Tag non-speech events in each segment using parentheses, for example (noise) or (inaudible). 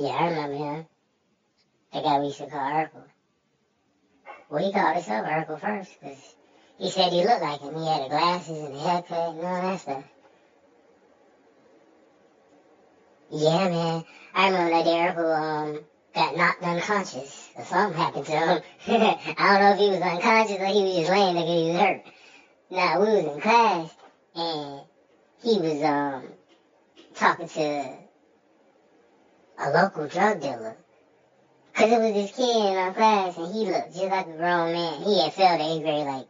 Yeah, I remember him. The guy we used to call Urkel. Well, he called himself Urkel first, because he said he looked like him. He had the glasses and the haircut and all that stuff. Yeah, man. I remember that day Urkel um, got knocked unconscious. Or something happened to him. (laughs) I don't know if he was unconscious or he was just laying there because he was hurt. Now, we was in class, and he was um talking to a local drug dealer. Cause it was this kid in our class and he looked just like a grown man. He had failed eighth grade like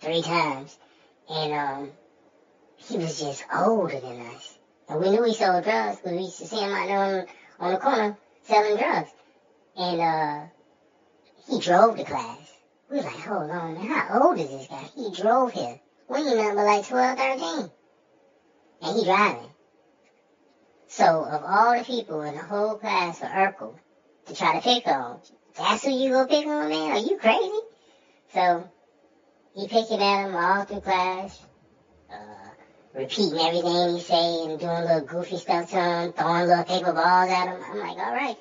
three times. And um he was just older than us. And we knew he sold drugs because we used to see him out there on, on the corner selling drugs. And uh he drove to class. We was like, hold on, man, how old is this guy? He drove here. We ain't nothing but like 12, 13. And he driving. So of all the people in the whole class for Urkel to try to pick on, that's who you gonna pick on, man? Are you crazy? So he picking at him all through class, uh, repeating everything he say and doing little goofy stuff to him, throwing little paper balls at him. I'm like, all right.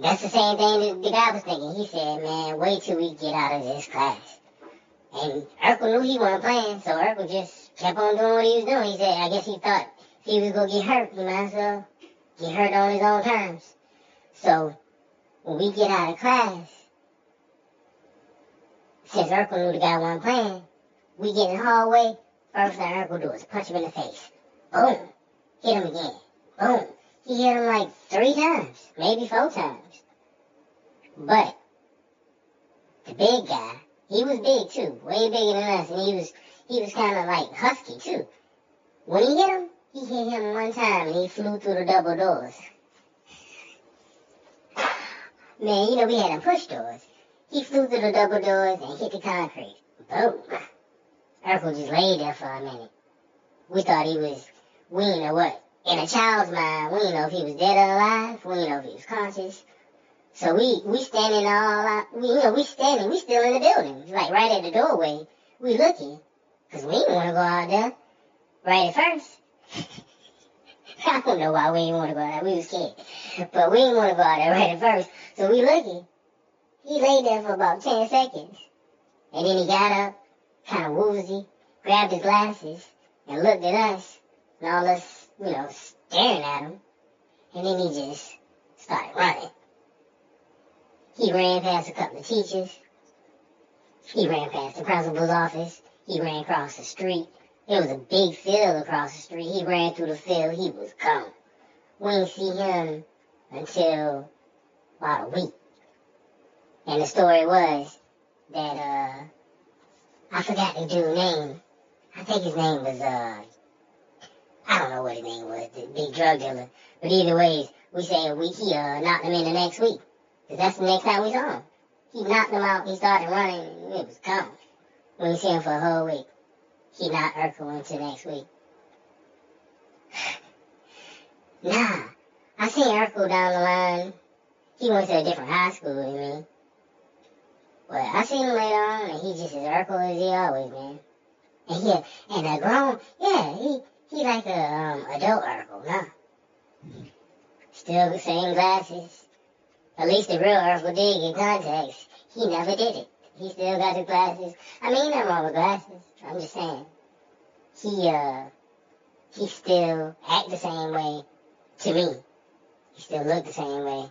That's the same thing that the guy was thinking. He said, man, wait till we get out of this class. And Urkel knew he wasn't playing, so Urkel just kept on doing what he was doing. He said, I guess he thought he was gonna get hurt, he might as well get hurt on his own terms. So when we get out of class, since Urkel knew the guy wasn't playing, we get in the hallway. First thing Urkel do is punch him in the face. Boom. Hit him again. Boom. He hit him like three times, maybe four times. But the big guy, he was big too, way bigger than us, and he was he was kind of like husky too. When he hit him, he hit him one time and he flew through the double doors. Man, you know we had them push doors. He flew through the double doors and hit the concrete. Boom. Urkel just laid there for a minute. We thought he was, we didn't know what. In a child's mind, we didn't know if he was dead or alive. We didn't know if he was conscious. So we, we standing all out, we, you know, we standing, we still in the building. Like right at the doorway. We looking. Cause we didn't want to go out there right at first. (laughs) I don't know why we didn't want to go out there. We was scared. But we didn't want to go out there right at first. So we looking. He laid there for about 10 seconds. And then he got up, kind of woozy, grabbed his glasses, and looked at us. And all us, you know, staring at him. And then he just started running. He ran past a couple of teachers. He ran past the principal's office. He ran across the street. There was a big field across the street. He ran through the field. He was gone. We didn't see him until about a week. And the story was that, uh, I forgot the dude's name. I think his name was, uh, I don't know what his name was, the big drug dealer. But either way, we say we, he, uh, knocked him in the next week. Cause that's the next time we saw him. He knocked him out, he started running, and it was gone. We didn't see him for a whole week. He knocked Urkel into next week. (laughs) nah, I seen Urkel down the line. He went to a different high school than me. But I seen him later on, and he just as Urkel as he always been. And he, and a grown, yeah, he, he like a, um, adult Urkel, nah. Still the same glasses. At least the real Urkel did get contacts. He never did it. He still got his glasses. I mean, nothing wrong with glasses. I'm just saying. He, uh, he still act the same way to me. He still look the same way.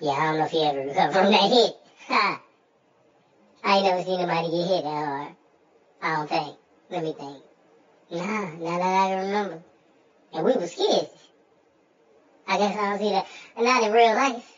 Yeah, I don't know if he ever recovered from that hit. Ha! (laughs) I ain't never seen anybody get hit that hard. I don't think. Let me think. Nah, now that I can remember. And we was kids. I guess I don't see that. Not in real life.